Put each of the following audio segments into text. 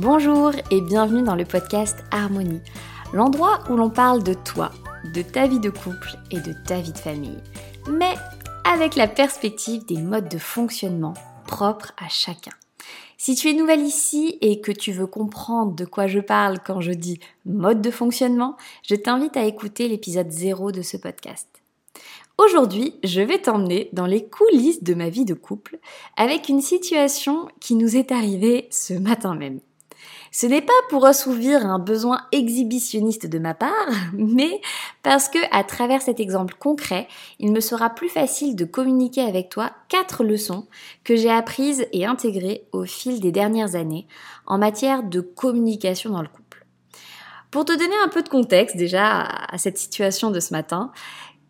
Bonjour et bienvenue dans le podcast Harmonie, l'endroit où l'on parle de toi, de ta vie de couple et de ta vie de famille, mais avec la perspective des modes de fonctionnement propres à chacun. Si tu es nouvelle ici et que tu veux comprendre de quoi je parle quand je dis mode de fonctionnement, je t'invite à écouter l'épisode 0 de ce podcast. Aujourd'hui, je vais t'emmener dans les coulisses de ma vie de couple avec une situation qui nous est arrivée ce matin même. Ce n'est pas pour assouvir un besoin exhibitionniste de ma part, mais parce que à travers cet exemple concret, il me sera plus facile de communiquer avec toi quatre leçons que j'ai apprises et intégrées au fil des dernières années en matière de communication dans le couple. Pour te donner un peu de contexte déjà à cette situation de ce matin,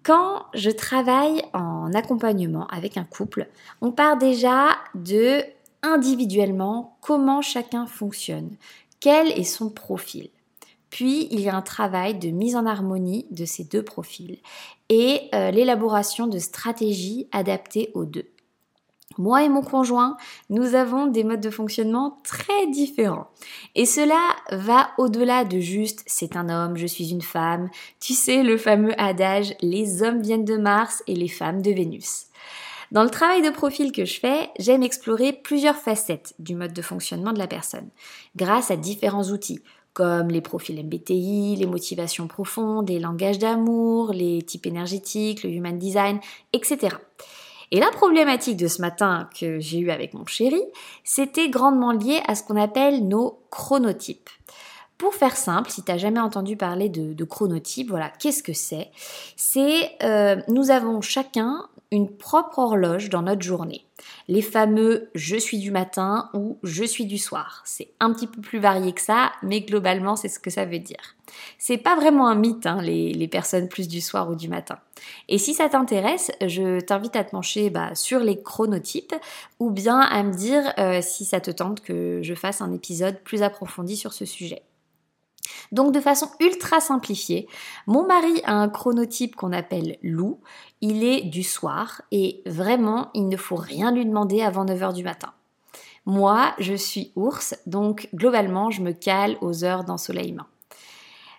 quand je travaille en accompagnement avec un couple, on part déjà de individuellement comment chacun fonctionne, quel est son profil. Puis il y a un travail de mise en harmonie de ces deux profils et euh, l'élaboration de stratégies adaptées aux deux. Moi et mon conjoint, nous avons des modes de fonctionnement très différents. Et cela va au-delà de juste c'est un homme, je suis une femme. Tu sais, le fameux adage les hommes viennent de Mars et les femmes de Vénus. Dans le travail de profil que je fais, j'aime explorer plusieurs facettes du mode de fonctionnement de la personne, grâce à différents outils, comme les profils MBTI, les motivations profondes, les langages d'amour, les types énergétiques, le human design, etc. Et la problématique de ce matin que j'ai eue avec mon chéri, c'était grandement lié à ce qu'on appelle nos chronotypes. Pour faire simple, si tu n'as jamais entendu parler de, de chronotype, voilà, qu'est-ce que c'est? C'est euh, nous avons chacun une propre horloge dans notre journée. Les fameux je suis du matin ou je suis du soir. C'est un petit peu plus varié que ça, mais globalement c'est ce que ça veut dire. C'est pas vraiment un mythe, hein, les, personnes plus du soir ou du matin. Et si ça t'intéresse, je t'invite à te pencher bah, sur les chronotypes ou bien à me dire euh, si ça te tente que je fasse un épisode plus approfondi sur ce sujet. Donc de façon ultra simplifiée, mon mari a un chronotype qu'on appelle loup, il est du soir et vraiment il ne faut rien lui demander avant 9h du matin. Moi, je suis ours, donc globalement je me cale aux heures d'ensoleillement.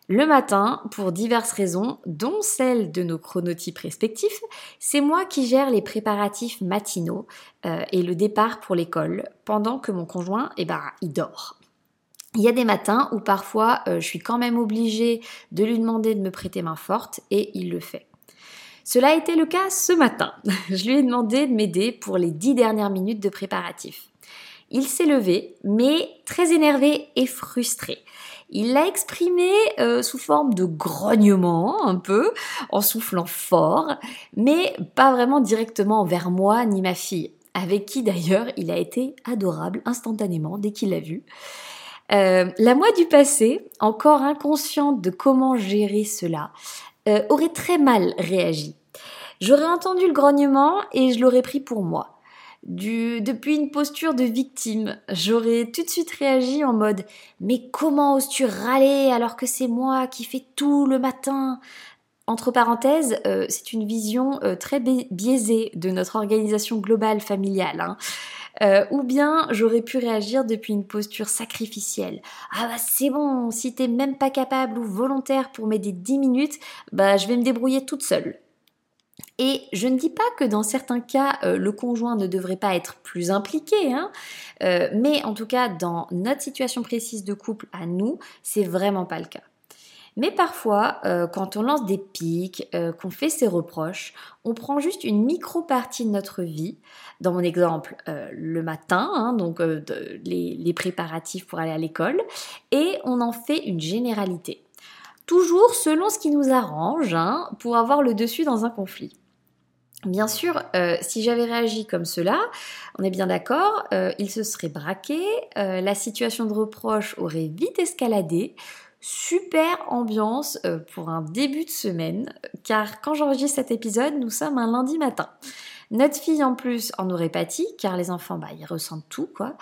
Le matin, pour diverses raisons, dont celle de nos chronotypes respectifs, c'est moi qui gère les préparatifs matinaux euh, et le départ pour l'école, pendant que mon conjoint, eh ben, il dort. Il y a des matins où parfois euh, je suis quand même obligée de lui demander de me prêter main forte et il le fait. Cela a été le cas ce matin. Je lui ai demandé de m'aider pour les dix dernières minutes de préparatif. Il s'est levé, mais très énervé et frustré. Il l'a exprimé euh, sous forme de grognement un peu, en soufflant fort, mais pas vraiment directement envers moi ni ma fille, avec qui d'ailleurs il a été adorable instantanément dès qu'il l'a vu. Euh, la moi du passé, encore inconsciente de comment gérer cela, euh, aurait très mal réagi. J'aurais entendu le grognement et je l'aurais pris pour moi. depuis une posture de victime, j'aurais tout de suite réagi en mode Mais comment oses-tu râler alors que c'est moi qui fais tout le matin? Entre parenthèses, euh, c'est une vision très biaisée de notre organisation globale familiale. Hein. Euh, ou bien j'aurais pu réagir depuis une posture sacrificielle. Ah bah c'est bon, si t'es même pas capable ou volontaire pour m'aider 10 minutes, bah je vais me débrouiller toute seule. Et je ne dis pas que dans certains cas, euh, le conjoint ne devrait pas être plus impliqué, hein, euh, mais en tout cas, dans notre situation précise de couple à nous, c'est vraiment pas le cas. Mais parfois, euh, quand on lance des pics, euh, qu'on fait ses reproches, on prend juste une micro-partie de notre vie. Dans mon exemple, euh, le matin, hein, donc les, préparatifs pour aller à l'école, et on en fait une généralité. Toujours selon ce qui nous arrange, hein, pour avoir le dessus dans un conflit. Bien sûr, si j'avais réagi comme cela, on est bien d'accord, il se serait braqué, la situation de reproche aurait vite escaladé, super ambiance euh, pour un début de semaine, car quand j'enregistre cet épisode, nous sommes un lundi matin. Notre fille en plus en aurait pâti, car les enfants, bah, ils ressentent tout, quoi.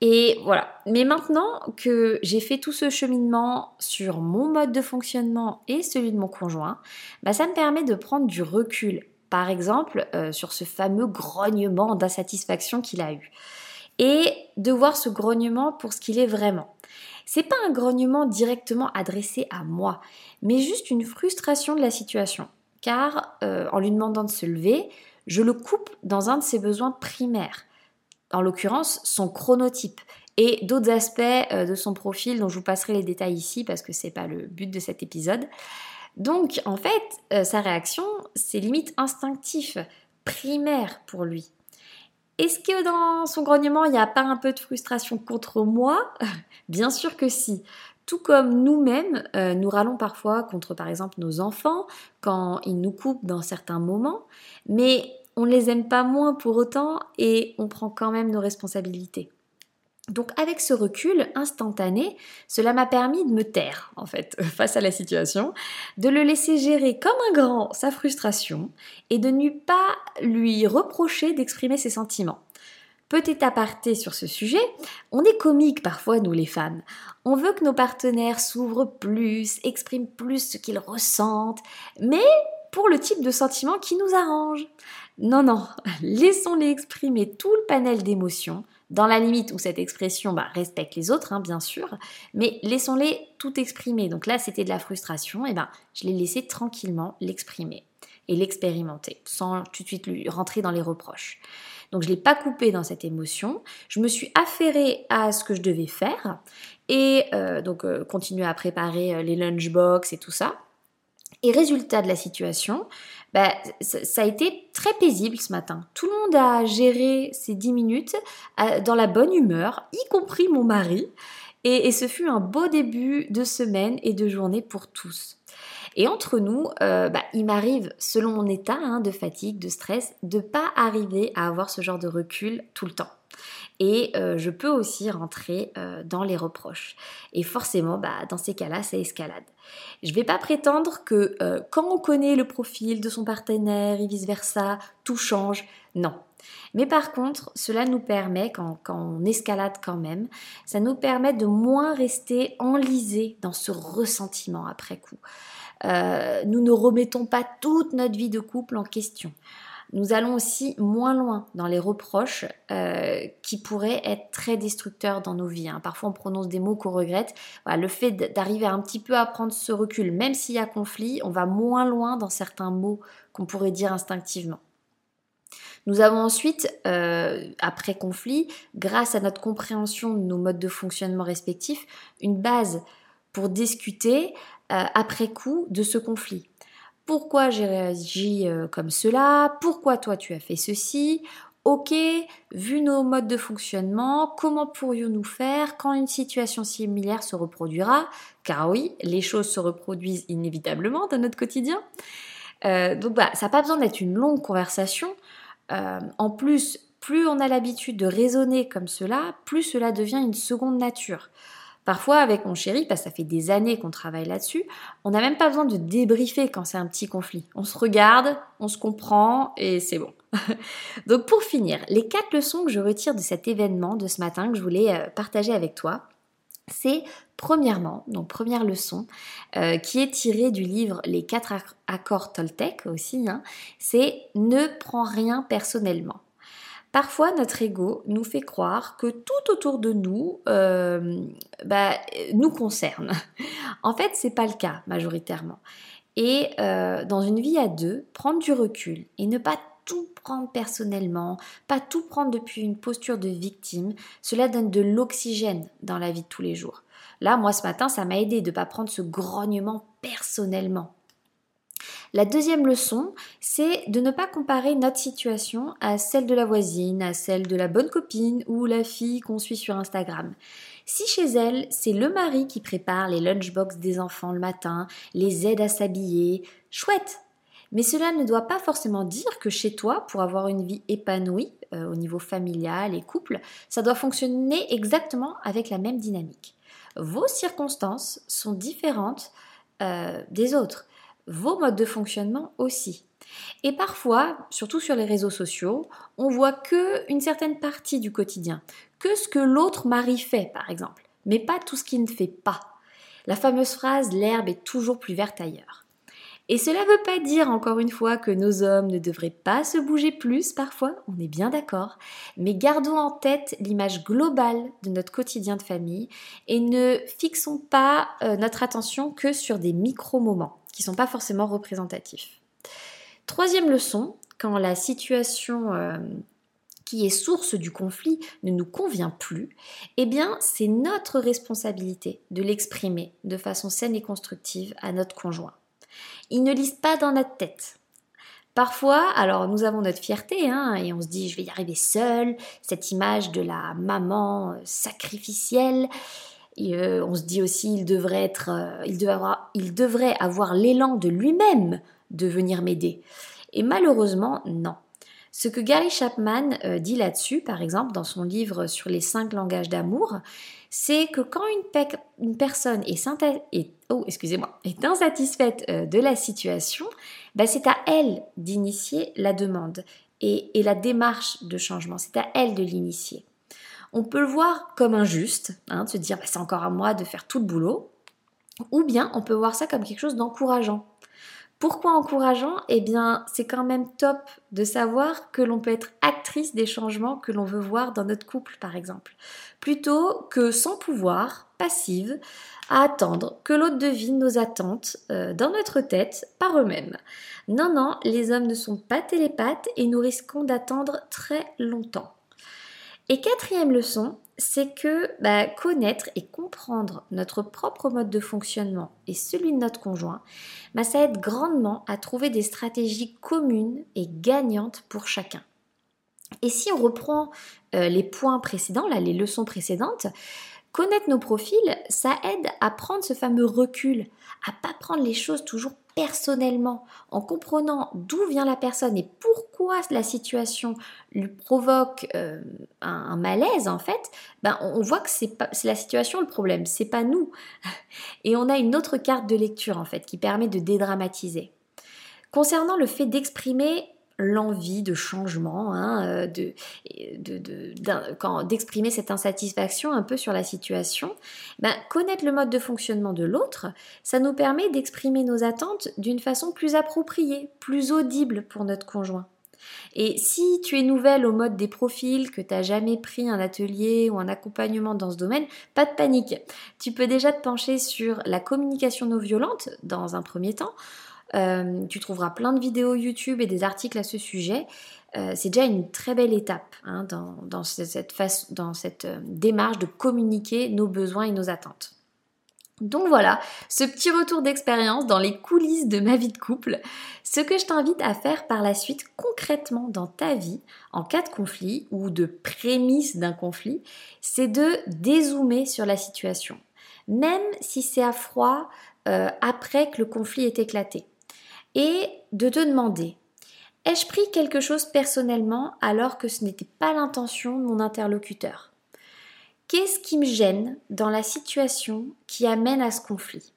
Et voilà. Mais maintenant que j'ai fait tout ce cheminement sur mon mode de fonctionnement et celui de mon conjoint, bah, ça me permet de prendre du recul. Par exemple, euh, sur ce fameux grognement d'insatisfaction qu'il a eu. et de voir ce grognement pour ce qu'il est vraiment. C'est pas un grognement directement adressé à moi, mais juste une frustration de la situation. Car euh, en lui demandant de se lever, je le coupe dans un de ses besoins primaires, en l'occurrence son chronotype et d'autres aspects euh, de son profil dont je vous passerai les détails ici parce que c'est pas le but de cet épisode. Donc en fait, euh, sa réaction, c'est limite instinctif, primaire pour lui. Est-ce que dans son grognement, il n'y a pas un peu de frustration contre moi? Bien sûr que si. Tout comme nous-mêmes, euh, nous râlons parfois contre par exemple nos enfants quand ils nous coupent dans certains moments, mais on ne les aime pas moins pour autant et on prend quand même nos responsabilités. Donc avec ce recul instantané, cela m'a permis de me taire en fait face à la situation, de le laisser gérer comme un grand sa frustration et de ne pas lui reprocher d'exprimer ses sentiments. Petit aparté sur ce sujet, on est comique parfois nous les femmes. On veut que nos partenaires s'ouvrent plus, expriment plus ce qu'ils ressentent, mais pour le type de sentiment qui nous arrange. Non, non, laissons-les exprimer tout le panel d'émotions dans la limite où cette expression bah, respecte les autres, hein, bien sûr, mais laissons-les tout exprimer. Donc là, c'était de la frustration, et ben je l'ai laissé tranquillement l'exprimer et l'expérimenter, sans tout de suite lui rentrer dans les reproches. Donc je ne l'ai pas coupé dans cette émotion, je me suis affairée à ce que je devais faire, et euh, donc euh, continuer à préparer euh, les lunchbox et tout ça. Et résultat de la situation, bah, ça, a été très paisible ce matin. Tout le monde a géré ces 10 minutes dans la bonne humeur, y compris mon mari. Et, ce fut un beau début de semaine et de journée pour tous. Et entre nous, euh, bah, il m'arrive, selon mon état hein, de fatigue, de stress, de pas arriver à avoir ce genre de recul tout le temps et euh, je peux aussi rentrer euh, dans les reproches. Et forcément, bah, dans ces cas-là, ça escalade. Je ne vais pas prétendre que euh, quand on connaît le profil de son partenaire et vice-versa, tout change. Non. Mais par contre, cela nous permet, quand, quand, on escalade quand même, ça nous permet de moins rester enlisé dans ce ressentiment après coup. nous ne remettons pas toute notre vie de couple en question nous allons aussi moins loin dans les reproches euh, qui pourraient être très destructeurs dans nos vies. Hein. Parfois, on prononce des mots qu'on regrette. le fait d'arriver un petit peu à prendre ce recul, même s'il y a conflit, on va moins loin dans certains mots qu'on pourrait dire instinctivement. Nous avons ensuite, euh, après conflit, grâce à notre compréhension de nos modes de fonctionnement respectifs, une base pour discuter euh, après coup de ce conflit pourquoi j'ai réagi euh, comme cela, pourquoi toi tu as fait ceci, ok, vu nos modes de fonctionnement, comment pourrions-nous faire quand une situation similaire se reproduira? Car oui, les choses se reproduisent inévitablement dans notre quotidien. Euh, donc bah, ça n'a pas besoin d'être une longue conversation. Euh, en plus, plus on a l'habitude de raisonner comme cela, plus cela devient une seconde nature. Parfois, avec mon chéri, parce que ça fait des années qu'on travaille là-dessus, on n'a même pas besoin de débriefer quand c'est un petit conflit. On se regarde, on se comprend et c'est bon. donc pour finir, les quatre leçons que je retire de cet événement de ce matin que je voulais euh, partager avec toi, c'est premièrement, donc première leçon, euh, qui est tirée du livre Les quatre accords Toltec aussi, hein, c'est ne prends rien personnellement. Parfois, notre ego nous fait croire que tout autour de nous euh, bah, nous concerne. En fait, c'est pas le cas majoritairement. Et euh, dans une vie à deux, prendre du recul et ne pas tout prendre personnellement, pas tout prendre depuis une posture de victime, cela donne de l'oxygène dans la vie de tous les jours. Là, moi ce matin, ça m'a aidé de ne pas prendre ce grognement personnellement. La deuxième leçon, c'est de ne pas comparer notre situation à celle de la voisine, à celle de la bonne copine ou la fille qu'on suit sur Instagram. Si chez elle, c'est le mari qui prépare les lunchbox des enfants le matin, les aide à s'habiller, chouette mais cela ne doit pas forcément dire que chez toi, pour avoir une vie épanouie euh, au niveau familial et couple, ça doit fonctionner exactement avec la même dynamique. Vos circonstances sont différentes euh, des autres vos modes de fonctionnement aussi. Et parfois, surtout sur les réseaux sociaux, on voit que une certaine partie du quotidien, que ce que l'autre mari fait par exemple, mais pas tout ce qu'il ne fait pas. La fameuse phrase l'herbe est toujours plus verte ailleurs. Et cela ne veut pas dire encore une fois que nos hommes ne devraient pas se bouger plus parfois, on est bien d'accord, mais gardons en tête l'image globale de notre quotidien de famille et ne fixons pas euh, notre attention que sur des micro-moments qui ne sont pas forcément représentatifs. Troisième leçon, quand la situation euh, qui est source du conflit ne nous convient plus, eh bien c'est notre responsabilité de l'exprimer de façon saine et constructive à notre conjoint. Ils ne lisent pas dans notre tête. Parfois, alors nous avons notre fierté hein, et on se dit je vais y arriver seul, cette image de la maman euh, Euh, on se dit aussi il devrait être, euh, il, devrait avoir, l'élan de lui-même de venir m'aider. Et malheureusement, non. Ce que Gary Chapman dit là-dessus, par exemple, dans son livre sur les cinq langages d'amour, c'est que quand une, personne est, oh, insatisfaite euh, de la situation, bah, c'est à elle d'initier la demande et, la démarche de changement. C'est à elle de l'initier. On peut le voir comme injuste, hein, de se dire bah, c'est encore à moi de faire tout le boulot, ou bien on peut voir ça comme quelque chose d'encourageant. Pourquoi encourageant? Eh bien, c'est quand même top de savoir que l'on peut être actrice des changements que l'on veut voir dans notre couple, par exemple, plutôt que sans pouvoir, passive, à attendre que l'autre devine nos attentes euh, dans notre tête par eux-mêmes. Non, non, les hommes ne sont pas télépathes et nous risquons d'attendre très longtemps. Et quatrième leçon, c'est que bah, connaître et comprendre notre propre mode de fonctionnement et celui de notre conjoint, bah, ça aide grandement à trouver des stratégies communes et gagnantes pour chacun. Et si on reprend euh, les points précédents, les leçons précédentes, connaître nos profils, ça aide à prendre ce fameux recul, à pas prendre les choses toujours personnellement, en comprenant d'où vient la personne et pourquoi la situation lui provoque euh, un, malaise en fait, ben on voit que c'est la situation le problème, c'est pas nous. Et on a une autre carte de lecture en fait qui permet de dédramatiser. Concernant le fait d'exprimer l'envie de changement, hein, euh, de, d'exprimer cette insatisfaction un peu sur la situation, ben, connaître le mode de fonctionnement de l'autre, ça nous permet d'exprimer nos attentes d'une façon plus appropriée, plus audible pour notre conjoint. Et si tu es nouvelle au mode des profils, que tu n'as jamais pris un atelier ou un accompagnement dans ce domaine, pas de panique. Tu peux déjà te pencher sur la communication non violente dans un premier temps, euh, tu trouveras plein de vidéos YouTube et des articles à ce sujet. Euh, c'est déjà une très belle étape hein, dans, cette, dans cette euh, démarche de communiquer nos besoins et nos attentes. Donc voilà, ce petit retour d'expérience dans les coulisses de ma vie de couple. Ce que je t'invite à faire par la suite concrètement dans ta vie, en cas de conflit ou de prémisse d'un conflit, c'est de dézoomer sur la situation. Même si c'est à froid après que le conflit est éclaté et de te demander ai-je pris quelque chose personnellement alors que ce n'était pas l'intention de mon interlocuteur? Qu'est-ce qui me gêne dans la situation qui amène à ce conflit?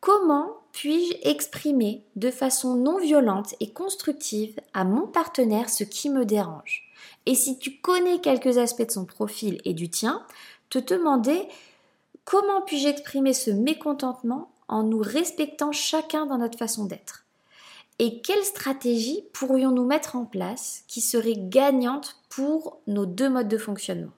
Comment puis-je exprimer de façon non violente et constructive à mon partenaire ce qui me dérange? Et si tu connais quelques aspects de son profil et du tien, te demander comment puis-je exprimer ce mécontentement en nous respectant chacun dans notre façon d'être. Et quelle stratégie pourrions-nous mettre en place qui serait gagnante pour nos deux modes de fonctionnement?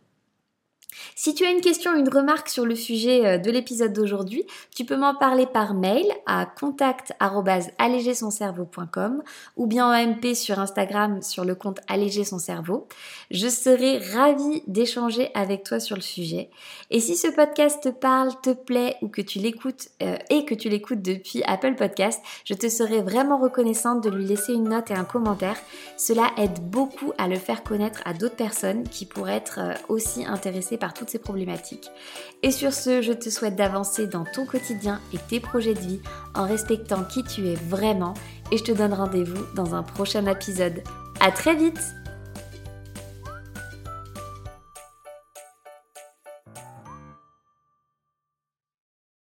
Si tu as une question, une remarque sur le sujet euh, de l'épisode d'aujourd'hui, tu peux m'en parler par mail à contact@allégersoncerveau.com ou bien en MP sur Instagram sur le compte Alléger son cerveau. Je serai ravie d'échanger avec toi sur le sujet. Et si ce podcast te parle, te plaît ou que tu l'écoutes euh, et que tu l'écoutes depuis Apple Podcast, je te serai vraiment reconnaissante de lui laisser une note et un commentaire. Cela aide beaucoup à le faire connaître à d'autres personnes qui pourraient être euh, aussi intéressées toutes ces problématiques. Et sur ce, je te souhaite d'avancer dans ton quotidien et tes projets de vie en respectant qui tu es vraiment et je te donne rendez-vous dans un prochain épisode. À très vite